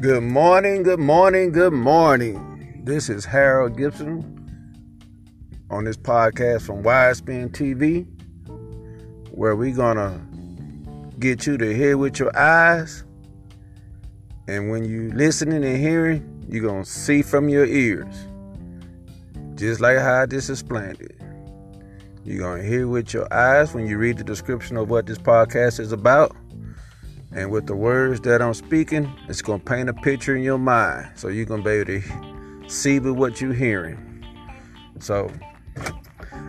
Good morning, good morning, good morning. This is Harold Gibson on this podcast from Widespin TV, where we're gonna get you to hear with your eyes, and when you're listening and hearing, you're gonna see from your ears. Just like how I just explained it. You're gonna hear with your eyes when you read the description of what this podcast is about and with the words that I'm speaking, it's going to paint a picture in your mind. So you're going to be able to see with what you're hearing. So,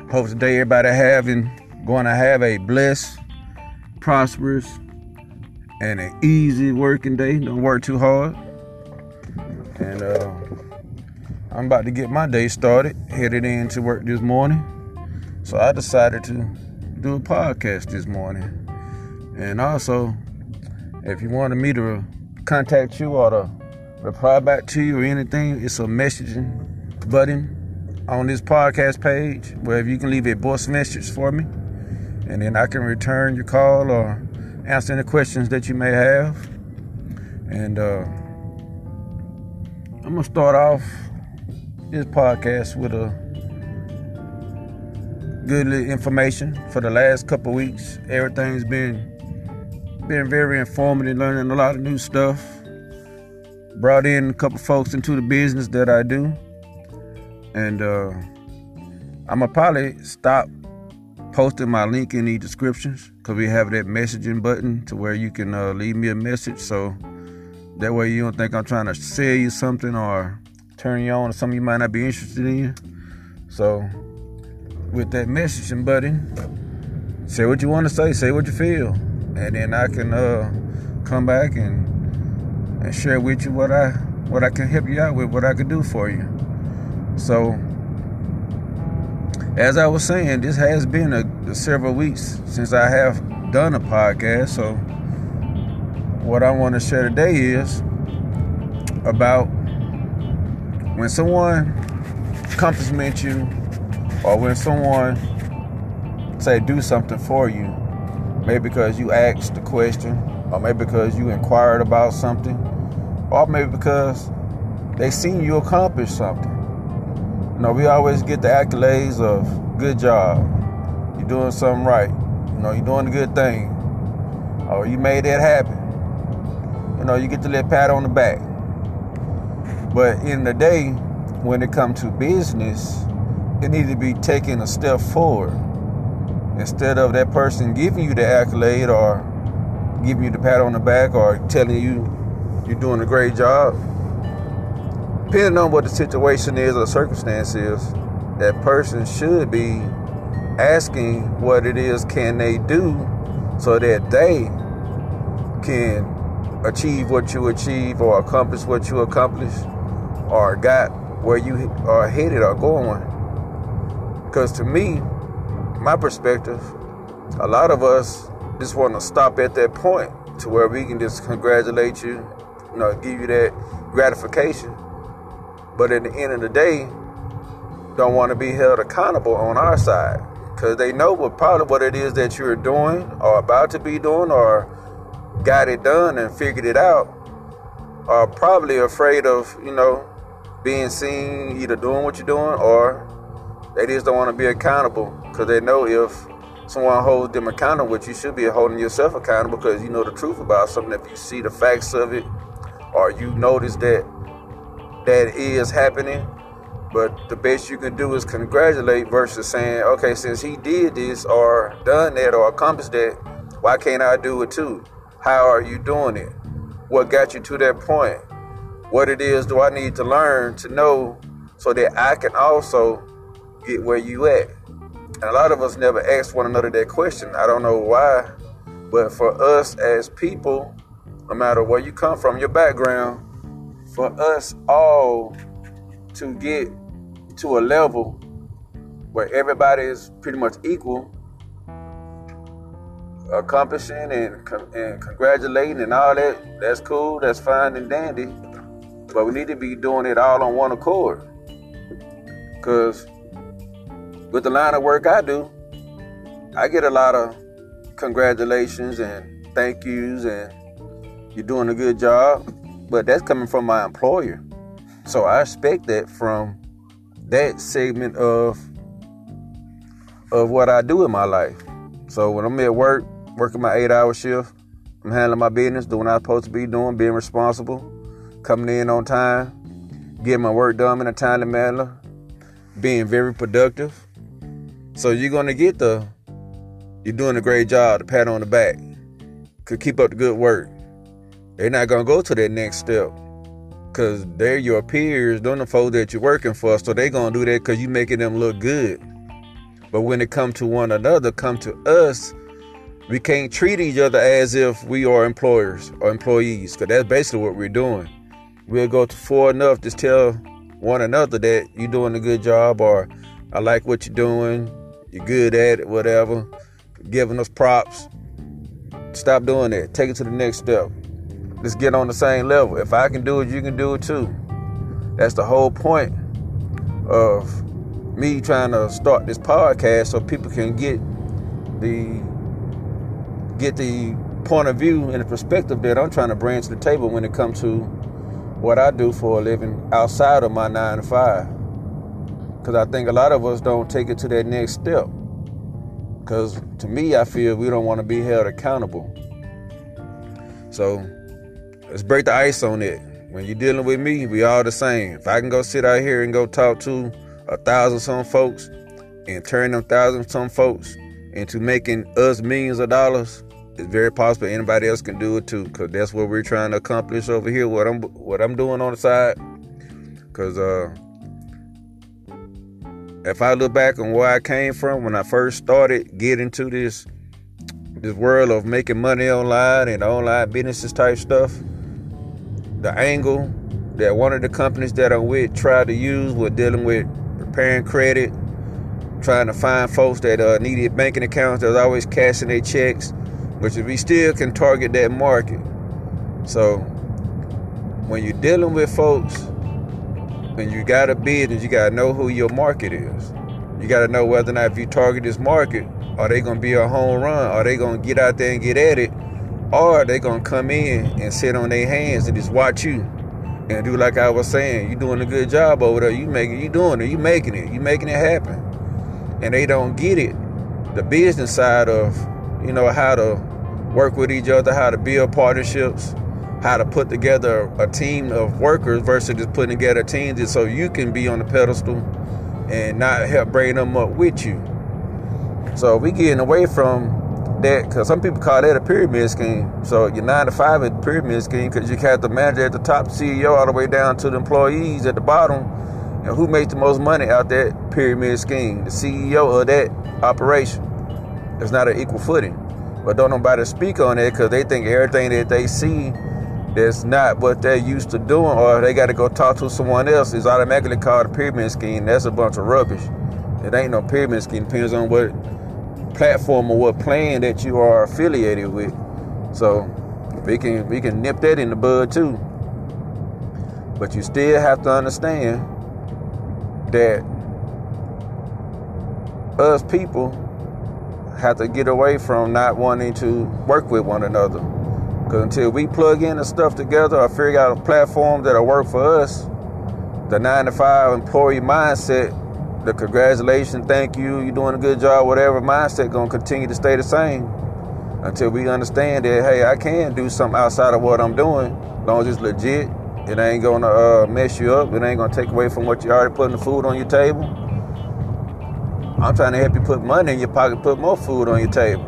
hope today everybody having going to have a blessed, prosperous, and an easy working day. Don't work too hard. And uh, I'm about to get my day started. Headed in to work this morning. So I decided to do a podcast this morning. And also, if you wanted me to contact you or to reply back to you or anything, it's a messaging button on this podcast page where if you can leave a voice message for me. And then I can return your call or answer any questions that you may have. And uh, I'm to start off this podcast with a good information for the last couple weeks. Everything's been been very informative, learning a lot of new stuff. Brought in a couple folks into the business that I do. And uh, I'm going to probably stop posting my link in the descriptions because we have that messaging button to where you can uh, leave me a message. So that way you don't think I'm trying to sell you something or turn you on to something you might not be interested in. So with that messaging button, say what you want to say, say what you feel and then I can uh, come back and and share with you what I what I can help you out with, what I can do for you. So, as I was saying, this has been a, a several weeks since I have done a podcast. So, what I want to share today is about when someone compliments you, or when someone say do something for you Maybe because you asked the question, or maybe because you inquired about something, or maybe because they seen you accomplish something. You know, we always get the accolades of good job, you're doing something right, you know, you're doing a good thing, or you made that happen. You know, you get the little pat on the back. But in the day, when it comes to business, it needs to be taken a step forward instead of that person giving you the accolade or giving you the pat on the back or telling you you're doing a great job, depending on what the situation is or the circumstance is, that person should be asking what it is can they do so that they can achieve what you achieve or accomplish what you accomplish or got where you are headed or going. Because to me, my perspective, a lot of us just want to stop at that point to where we can just congratulate you, you know, give you that gratification. But at the end of the day, don't want to be held accountable on our side because they know what probably what it is that you're doing or about to be doing or got it done and figured it out are probably afraid of you know being seen either doing what you're doing or they just don't want to be accountable because they know if someone holds them accountable, which you should be holding yourself accountable because you know the truth about something. If you see the facts of it, or you notice that that is happening, but the best you can do is congratulate versus saying, okay, since he did this or done that or accomplished that, why can't I do it too? How are you doing it? What got you to that point? What it is do I need to learn to know so that I can also get where you at? And a lot of us never ask one another that question. I don't know why, but for us as people, no matter where you come from, your background, for us all to get to a level where everybody is pretty much equal, accomplishing and, and congratulating and all that, that's cool, that's fine and dandy. But we need to be doing it all on one accord. Because with the line of work I do, I get a lot of congratulations and thank yous and you're doing a good job. but that's coming from my employer. So I expect that from that segment of of what I do in my life. So when I'm at work, working my eight hour shift, I'm handling my business, doing what I'm supposed to be doing, being responsible, coming in on time, getting my work done in a timely manner, being very productive. So you're gonna get the you're doing a great job, the pat on the back. Could keep up the good work. They're not gonna go to that next step. Cause they're your peers, doing the folks that you're working for, so they're gonna do that because you making them look good. But when it come to one another, come to us, we can't treat each other as if we are employers or employees, because that's basically what we're doing. We'll go to far enough to tell one another that you're doing a good job or I like what you're doing, you're good at it, whatever, giving us props. Stop doing that. Take it to the next step. Let's get on the same level. If I can do it, you can do it too. That's the whole point of me trying to start this podcast so people can get the get the point of view and the perspective that I'm trying to bring to the table when it comes to what I do for a living outside of my nine to five. Because I think a lot of us don't take it to that next step. Because to me, I feel we don't want to be held accountable. So let's break the ice on it. When you're dealing with me, we all the same. If I can go sit out here and go talk to a thousand some folks and turn them thousand some folks into making us millions of dollars, it's very possible anybody else can do it too. Cause that's what we're trying to accomplish over here. What I'm what I'm doing on the side. Cause uh, if I look back on where I came from when I first started getting to this this world of making money online and online businesses type stuff, the angle that one of the companies that I'm with tried to use was dealing with preparing credit, trying to find folks that uh, needed banking accounts that was always cashing their checks, which we still can target that market. So when you're dealing with folks, when you got a business, you gotta know who your market is. You gotta know whether or not if you target this market, are they gonna be a home run? Are they gonna get out there and get at it? Or are they gonna come in and sit on their hands and just watch you? and do like I was saying, you doing a good job over there. You making, you doing it, you making it, you making it happen. And they don't get it, the business side of, you know, how to work with each other, how to build partnerships, how to put together a team of workers versus just putting together teams just so you can be on the pedestal and not help bring them up with you. So we getting away from that because some people call that a pyramid scheme. So you're nine to five at the pyramid scheme because you have the manager at the top, CEO all the way down to the employees at the bottom. And who makes the most money out that pyramid scheme? The CEO of that operation. It's not an equal footing. But don't nobody speak on it because they think everything that they see that's not what they're used to doing or they got to go talk to someone else is automatically called a pyramid scheme. That's a bunch of rubbish. It ain't no pyramid scheme. Depends on what platform or what plan that you are affiliated with. So we can we can nip that in the bud too. But you still have to understand that us people have to get away from not wanting to work with one another. Because until we plug in the stuff together or figure out a platform that'll work for us, the nine to five employee mindset the congratulations, thank you, you're doing a good job, whatever mindset gonna continue to stay the same until we understand that hey, I can do something outside of what I'm doing, as long as it's legit. It ain't gonna uh, mess you up. It ain't gonna take away from what you already putting the food on your table. I'm trying to help you put money in your pocket, put more food on your table.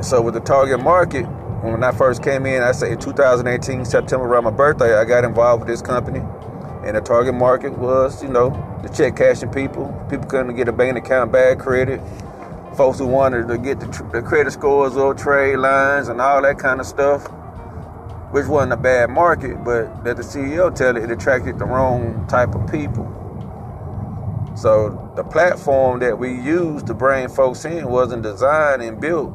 So with the target market, when I first came in, I say 2018 September around my birthday, I got involved with this company, and the target market was, you know, the check cashing people. People couldn't get a bank account, bad credit. Folks who wanted to get the, tr- the credit scores or trade lines and all that kind of stuff, which wasn't a bad market, but that the CEO tell it, it attracted the wrong type of people. So the platform that we used to bring folks in wasn't designed and built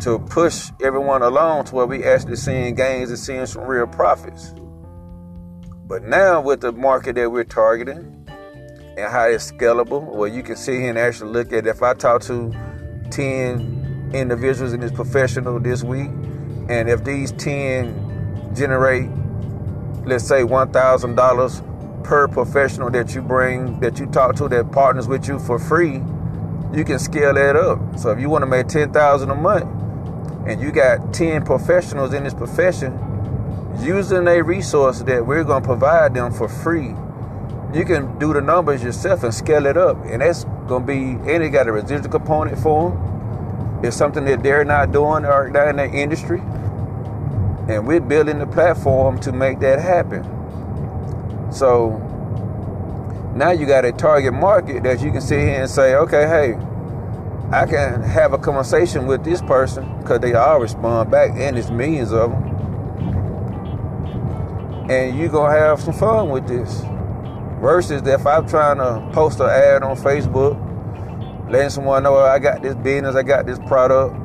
to push everyone along to where we actually seeing gains and seeing some real profits. But now with the market that we're targeting, and how it's scalable. Well, you can sit here and actually look at if I talk to 10 individuals in this professional this week, and if these 10 generate, let's say, $1,000 per professional that you bring, that you talk to, that partners with you for free, you can scale that up. So if you want to make 10000 a month and you got 10 professionals in this profession, using a resource that we're going to provide them for free, you can do the numbers yourself and scale it up. And that's going to be, and it got a residual component for them. It's something that they're not doing or not in the industry. And we're building the platform to make that happen. So now you got a target market that you can sit here and say, okay, hey, I can have a conversation with this person because they all respond back, and it's millions of them. And you're going to have some fun with this. Versus if I'm trying to post an ad on Facebook, letting someone know I got this business, I got this product.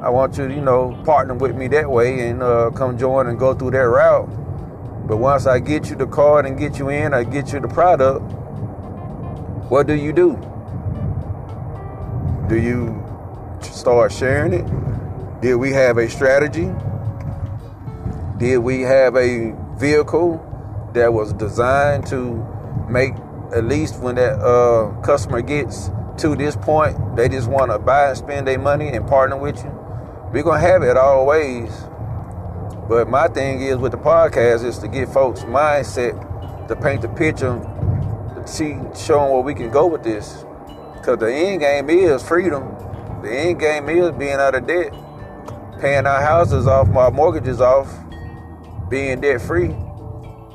I want you to, you know, partner with me that way and uh, come join and go through that route. But once I get you the card and get you in, I get you the product, what do you do? Do you start sharing it? Did we have a strategy? Did we have a vehicle that was designed to make at least when that uh, customer gets to this point, they just want to buy and spend their money and partner with you. We're gonna have it always. But my thing is with the podcast is to get folks' mindset to paint the picture, to see showing where we can go with this. Cause the end game is freedom. The end game is being out of debt, paying our houses off, our mortgages off, being debt free.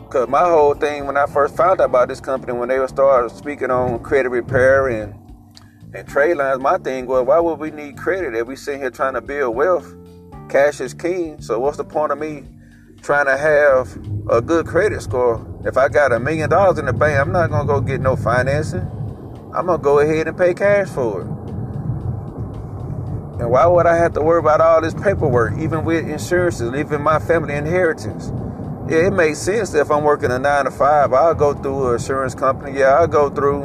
Cause my whole thing when I first found out about this company, when they started speaking on credit repair and and trade lines, my thing was, why would we need credit if we sitting here trying to build wealth? Cash is king. So what's the point of me trying to have a good credit score? If I got a million dollars in the bank, I'm not gonna go get no financing. I'm gonna go ahead and pay cash for it. And why would I have to worry about all this paperwork, even with insurances, even my family inheritance? Yeah, it makes sense if I'm working a nine to five, I'll go through an insurance company. Yeah, I'll go through,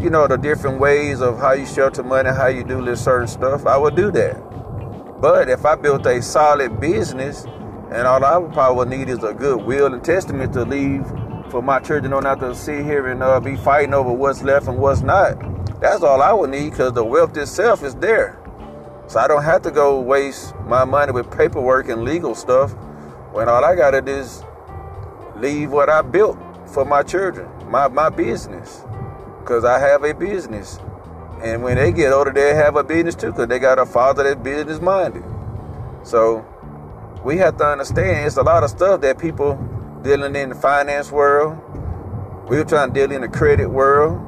you know, the different ways of how you shelter money, how you do this certain stuff. I would do that. But if I built a solid business, and all I would probably need is a good will and testament to leave for my children don't have to sit here and uh, be fighting over what's left and what's not. That's all I would need because the wealth itself is there. So I don't have to go waste my money with paperwork and legal stuff when all I got to do is leave what I built for my children, my, my business, because I have a business. And when they get older, they have a business too, because they got a father that's business minded. So we have to understand it's a lot of stuff that people dealing in the finance world, we're trying to deal in the credit world.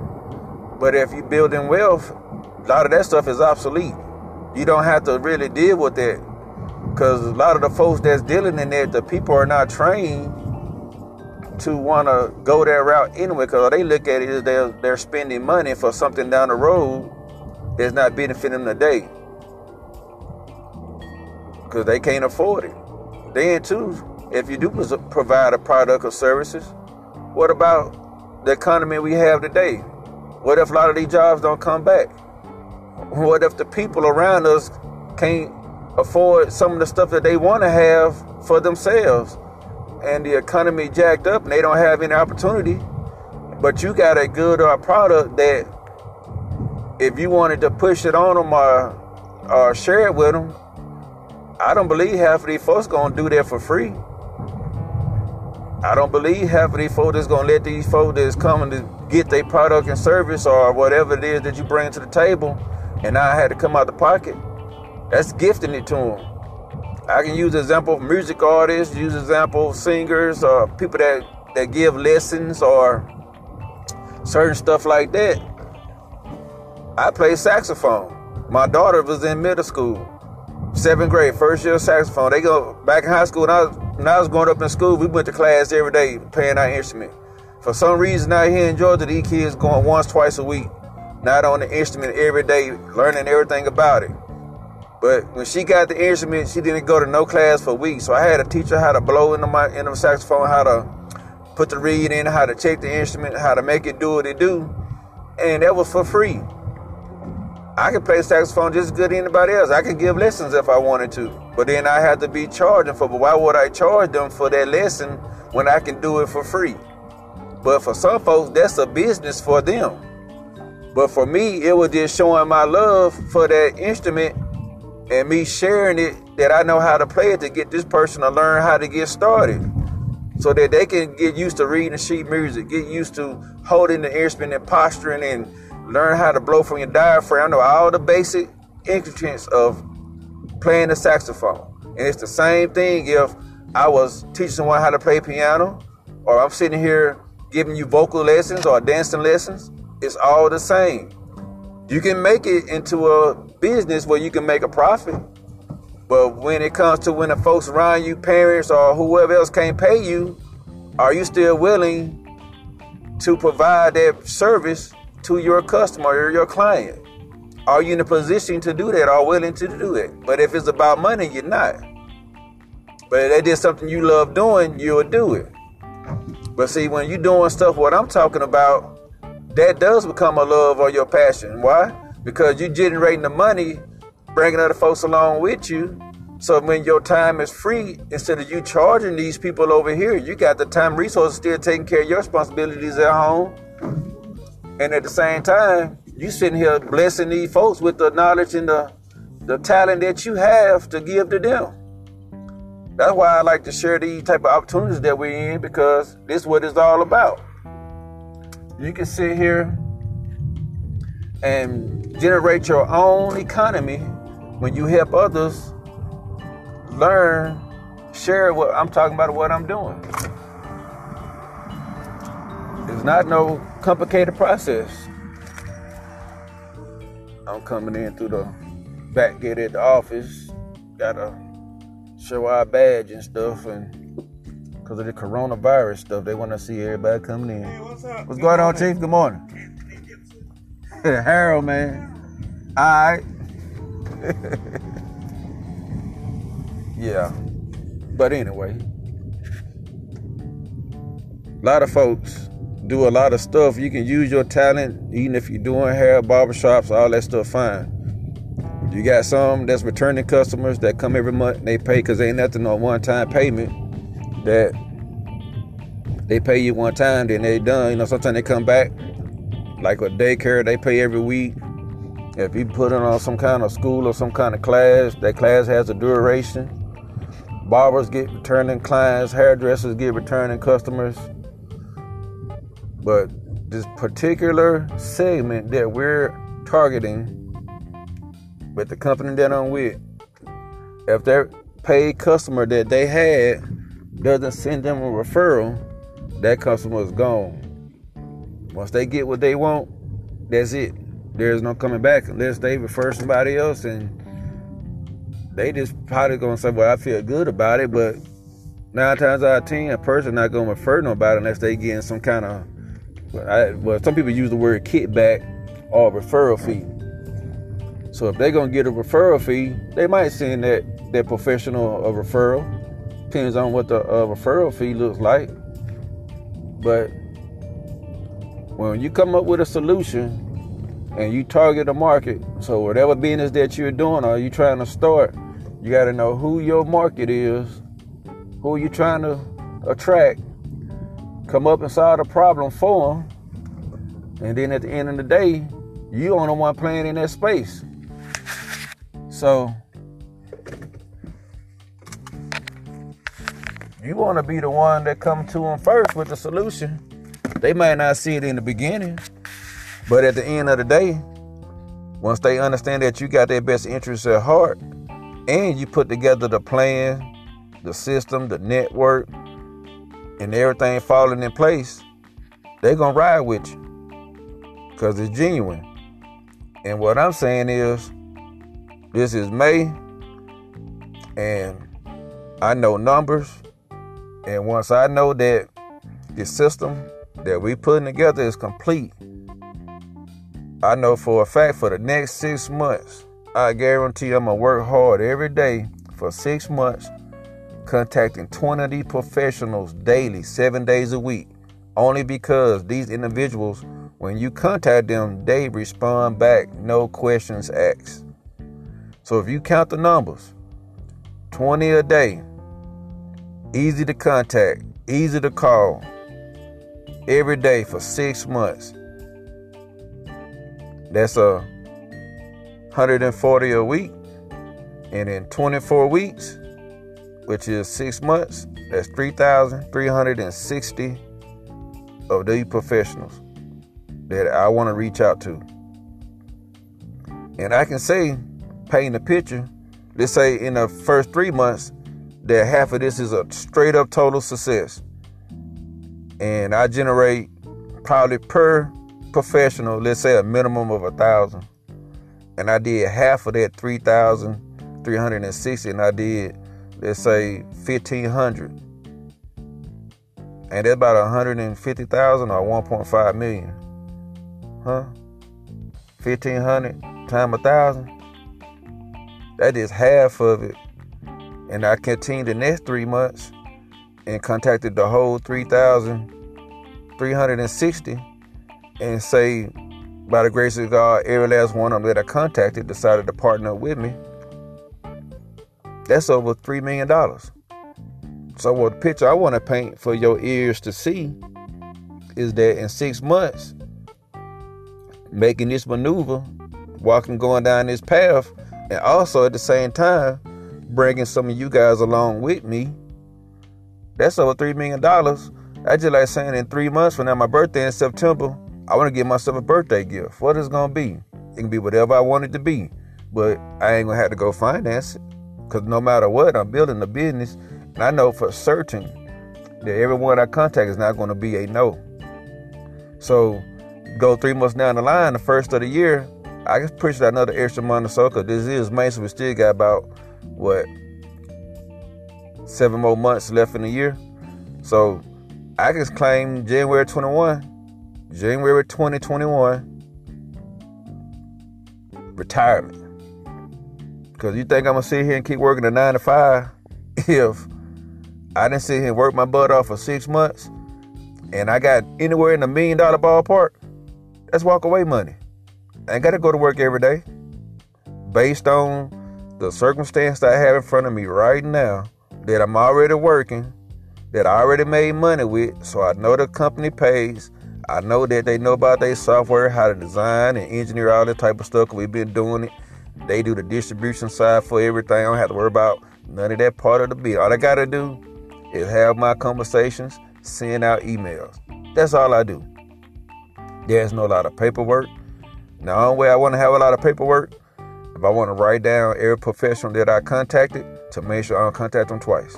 But if you're building wealth, a lot of that stuff is obsolete. You don't have to really deal with that. Because a lot of the folks that's dealing in that, the people are not trained to want to go that route anyway because they look at it as they're, they're spending money for something down the road that's not benefiting them today because they can't afford it. Then, too, if you do provide a product or services, what about the economy we have today? What if a lot of these jobs don't come back? What if the people around us can't afford some of the stuff that they want to have for themselves? and the economy jacked up and they don't have any opportunity, but you got a good or a product that if you wanted to push it on them or, or share it with them, I don't believe half of these folks gonna do that for free. I don't believe half of these folks gonna let these folks that's coming to get their product and service or whatever it is that you bring to the table, and I had to come out the pocket. That's gifting it to them. I can use example of music artists, use example of singers or people that, that give lessons or certain stuff like that. I play saxophone. My daughter was in middle school, seventh grade, first year saxophone. They go back in high school. and I, when I was growing up in school, we went to class every day playing our instrument. For some reason out here in Georgia, these kids going once, twice a week, not on the instrument every day, learning everything about it. But when she got the instrument, she didn't go to no class for weeks. So I had to teach her how to blow into my into the saxophone, how to put the reed in, how to check the instrument, how to make it do what it do. And that was for free. I can play saxophone just as good as anybody else. I can give lessons if I wanted to. But then I have to be charging for, but why would I charge them for that lesson when I can do it for free? But for some folks, that's a business for them. But for me, it was just showing my love for that instrument and me sharing it that I know how to play it to get this person to learn how to get started. So that they can get used to reading sheet music, get used to holding the instrument and posturing and learn how to blow from your diaphragm. I know all the basic ingredients of playing the saxophone. And it's the same thing if I was teaching someone how to play piano, or I'm sitting here giving you vocal lessons or dancing lessons. It's all the same. You can make it into a business where you can make a profit. But when it comes to when the folks around you, parents or whoever else can't pay you, are you still willing to provide that service to your customer or your client? Are you in a position to do that or willing to do it? But if it's about money, you're not. But if that is something you love doing, you'll do it. But see, when you're doing stuff what I'm talking about, that does become a love or your passion. Why? Because you're generating the money, bringing other folks along with you. So when your time is free, instead of you charging these people over here, you got the time resources still taking care of your responsibilities at home. And at the same time, you sitting here blessing these folks with the knowledge and the, the talent that you have to give to them. That's why I like to share these type of opportunities that we're in because this is what it's all about. You can sit here and generate your own economy when you help others learn, share what I'm talking about, what I'm doing. It's not no complicated process. I'm coming in through the back gate at the office. Gotta show our badge and stuff, and because of the coronavirus stuff, they want to see everybody coming in. Hey, what's up? What's going on, Chief? Good morning. Harold, man. All right. yeah. But anyway, a lot of folks do a lot of stuff. You can use your talent, even if you're doing hair, barbershops, all that stuff, fine. You got some that's returning customers that come every month. and They pay because ain't nothing on one-time payment. That they pay you one time, then they done. You know, sometimes they come back. Like a daycare, they pay every week. If you put it on some kind of school or some kind of class, that class has a duration. Barbers get returning clients, hairdressers get returning customers. But this particular segment that we're targeting with the company that I'm with, if their paid customer that they had doesn't send them a referral, that customer is gone. Once they get what they want, that's it. There's no coming back unless they refer somebody else and they just probably gonna say, Well, I feel good about it, but nine times out of ten, a person not gonna refer nobody unless they getting some kind of well, well, some people use the word kickback or referral fee. So if they're gonna get a referral fee, they might send that that professional a referral. Depends on what the uh, referral fee looks like. But when you come up with a solution and you target a market, so whatever business that you're doing or you're trying to start, you got to know who your market is, who you trying to attract, come up and solve the problem for them, and then at the end of the day, you only one playing in that space. So you want to be the one that come to them first with the solution. They might not see it in the beginning, but at the end of the day, once they understand that you got their best interests at heart, and you put together the plan, the system, the network, and everything falling in place, they're gonna ride with you because it's genuine. And what I'm saying is, this is May, and I know numbers. And once I know that the system that we putting together is complete, I know for a fact for the next six months, I guarantee I'm gonna work hard every day for six months, contacting 20 professionals daily, seven days a week, only because these individuals When you contact them, they respond back, no questions asked. So if you count the numbers, 20 a day, easy to contact, easy to call, every day for six months. That's a 140 a week. And in 24 weeks, which is six months, that's 3,360 of these professionals that I want to reach out to. And I can say, paint a picture, let's say in the first three months, that half of this is a straight up total success. And I generate probably per professional, let's say a minimum of a thousand. And I did half of that 3,360, and I did, let's say, 1,500. And that's about 150,000 or 1.5 million. Huh? 1500 times a thousand. That is half of it. And I continued the next three months and contacted the whole 3,360 and say, by the grace of God, every last one of them that I contacted decided to partner with me. That's over $3 million. So, what the picture I want to paint for your ears to see is that in six months, making this maneuver, walking, going down this path, and also at the same time, bringing some of you guys along with me. That's over $3 million. I just like saying in three months from now, my birthday in September, I want to give myself a birthday gift. What is it going to be? It can be whatever I want it to be. But I ain't going to have to go finance it. Because no matter what, I'm building a business. And I know for certain that everyone I contact is not going to be a no. So go three months down the line, the first of the year, I can push that another extra month or so because this is May, so we still got about what seven more months left in the year. So I can claim January 21, January 2021 retirement. Cause you think I'm gonna sit here and keep working a nine to five if I didn't sit here and work my butt off for six months and I got anywhere in the million dollar ballpark? That's walk away money. I ain't got to go to work every day. Based on the circumstance that I have in front of me right now, that I'm already working, that I already made money with, so I know the company pays. I know that they know about their software, how to design and engineer all that type of stuff. We've been doing it. They do the distribution side for everything. I don't have to worry about none of that part of the bill. All I gotta do is have my conversations, send out emails. That's all I do. There's no lot of paperwork. The only way I want to have a lot of paperwork, if I want to write down every professional that I contacted to make sure I don't contact them twice.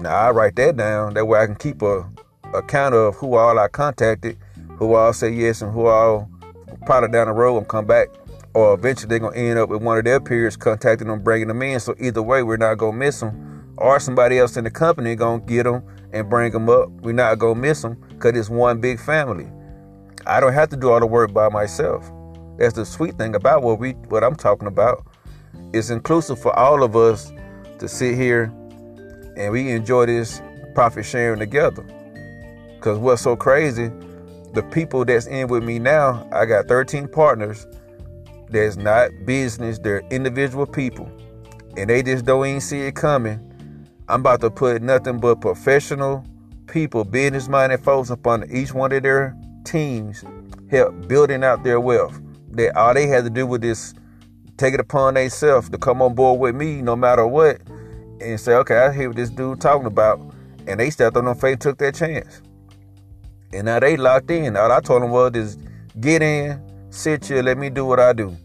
Now I write that down. That way I can keep a account of who all I contacted, who all say yes, and who all probably down the road and come back. Or eventually they're gonna end up with one of their peers contacting them, bringing them in. So either way, we're not gonna miss them, or somebody else in the company gonna get them and bring them up. We're not gonna miss them because it's one big family. I don't have to do all the work by myself. That's the sweet thing about what we what I'm talking about. It's inclusive for all of us to sit here and we enjoy this profit sharing together. Cause what's so crazy, the people that's in with me now, I got 13 partners that's not business, they're individual people. And they just don't even see it coming. I'm about to put nothing but professional people, business minded folks upon each one of their teams help building out their wealth. That all they had to do was this take it upon themselves to come on board with me no matter what and say, okay, I hear what this dude talking about. And they stepped on their faith took that chance. And now they locked in. All I told them was just get in, sit here, let me do what I do.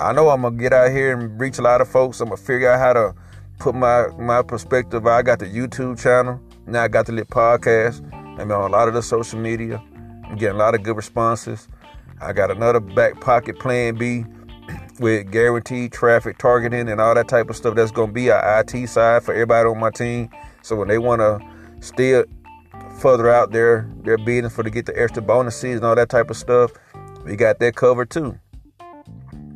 I know I'm gonna get out here and reach a lot of folks. I'm gonna figure out how to put my my perspective. I got the YouTube channel. Now I got the lit podcast. I'm on a lot of the social media. I'm getting a lot of good responses. I got another back pocket plan B with guaranteed traffic targeting and all that type of stuff. That's to be our IT side for everybody on my team. So when they want to still further out their their business for to get the extra bonuses and all that type of stuff, we got that covered too.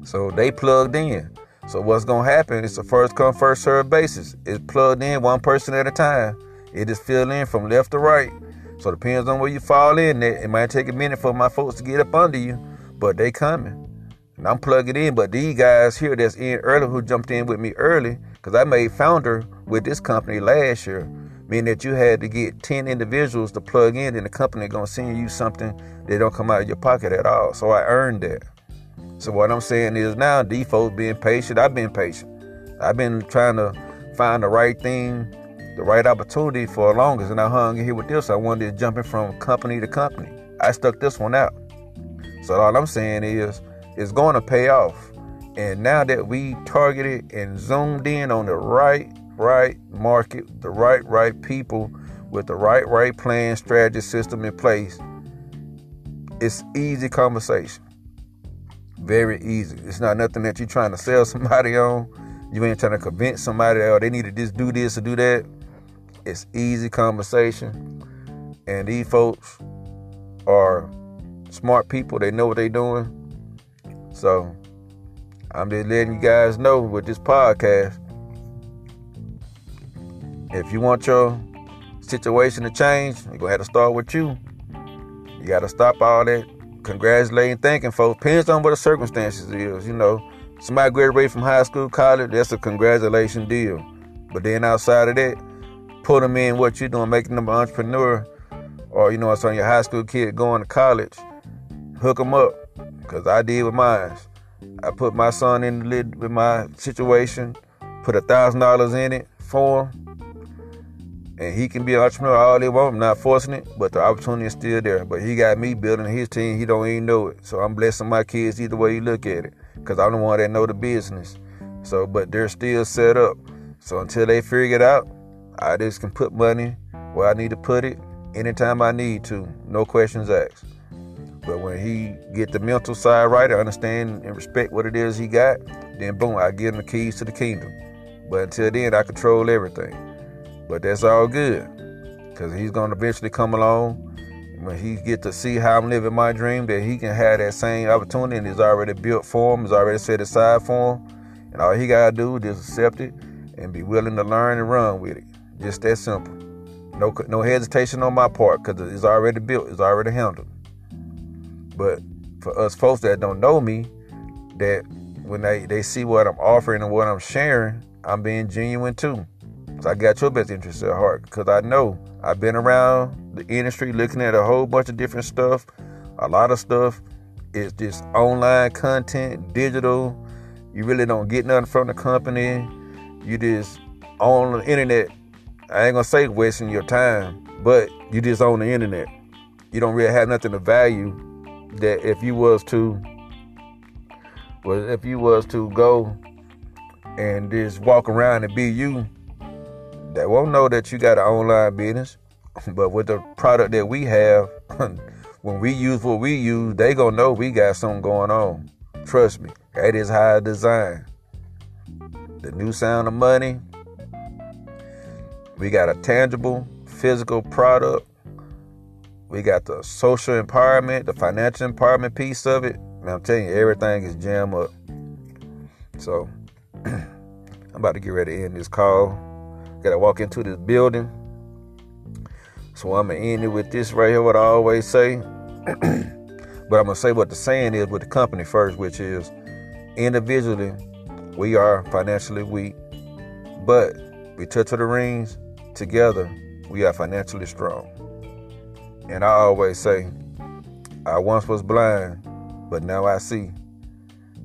So they plugged in. So what's gonna happen? It's a first come first serve basis. It's plugged in one person at a time. It is filled in from left to right So depends on where you fall in. It might take a minute for my folks to get up under you, but they coming. And I'm plugging in. But these guys here that's in early who jumped in with me early, because I made founder with this company last year, meaning that you had to get 10 individuals to plug in and the company gonna send you something that don't come out of your pocket at all. So I earned that. So what I'm saying is now default being patient. I've been patient. I've been trying to find the right thing, the right opportunity for the longest, and I hung in here with this. I wanted to jumping from company to company. I stuck this one out. So all I'm saying is, it's going to pay off. And now that we targeted and zoomed in on the right, right market, the right, right people with the right, right plan, strategy, system in place, it's easy conversation. Very easy. It's not nothing that you're trying to sell somebody on. You ain't trying to convince somebody, oh, they need to just do this or do that. It's easy conversation. And these folks are smart people. They know what they're doing. So I'm just letting you guys know with this podcast. If you want your situation to change, you're gonna have to start with you. You gotta stop all that congratulating, thanking folks. Depends on what the circumstances is. You know, somebody graduated from high school, college, that's a congratulation deal. But then outside of that, put them in what you're doing, making them an entrepreneur, or you know, it's on your high school kid going to college. Hook them up, cause I did with mine. I put my son in the lid with my situation, put a thousand dollars in it for him and he can be an entrepreneur all they want. I'm not forcing it, but the opportunity is still there. But he got me building his team. He don't even know it. So I'm blessing my kids either way you look at it, because I'm the one that know the business. So, but they're still set up. So until they figure it out, I just can put money where I need to put it anytime I need to. No questions asked. But when he get the mental side right, I understand and respect what it is he got, then boom, I give him the keys to the kingdom. But until then, I control everything. But that's all good. Cause he's gonna eventually come along when he get to see how I'm living my dream, that he can have that same opportunity and it's already built for him, it's already set aside for him. And all he gotta do is accept it and be willing to learn and run with it. Just that simple. No, no hesitation on my part because it's already built, it's already handled. But for us folks that don't know me, that when they, they see what I'm offering and what I'm sharing, I'm being genuine too. I got your best interest at heart because I know I've been around the industry looking at a whole bunch of different stuff. A lot of stuff is just online content, digital. You really don't get nothing from the company. You just on the internet. I ain't gonna say wasting your time, but you just on the internet. You don't really have nothing of value that if you was to well if you was to go and just walk around and be you they won't know that you got an online business. But with the product that we have, when we use what we use, they gonna know we got something going on. Trust me, that is high design. The new sound of money. We got a tangible, physical product. We got the social empowerment, the financial empowerment piece of it. I'm telling you, everything is jammed up. So I'm about to get ready to end this call. Gotta walk into this building. So I'm gonna end it with this right here, what I always say. but I'm gonna say what the saying is with the company first, which is individually we are financially weak, but we touch the rings together, we are financially strong. And I always say, I once was blind, but now I see.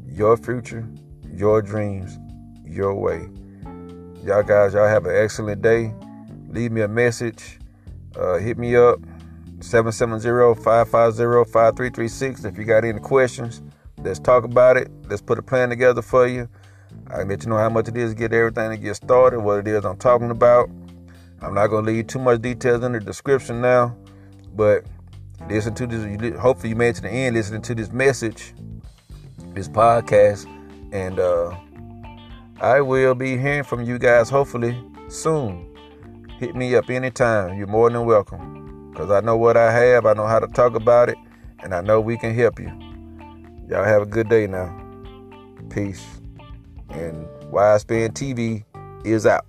Your future, your dreams, your way. Y'all guys, y'all have an excellent day. Leave me a message. Uh, hit me up 770-550-5336 if you got any questions. Let's talk about it. Let's put a plan together for you. I let you know how much it is to get everything to get started, what it is I'm talking about. I'm not going to leave too much details in the description now, but listen to this. Hopefully, you made it to the end listening to this message, this podcast, and uh, I will be hearing from you guys hopefully soon. Hit me up anytime. You're more than welcome. Because I know what I have, I know how to talk about it, and I know we can help you. Y'all have a good day now. Peace. And Spin TV is out.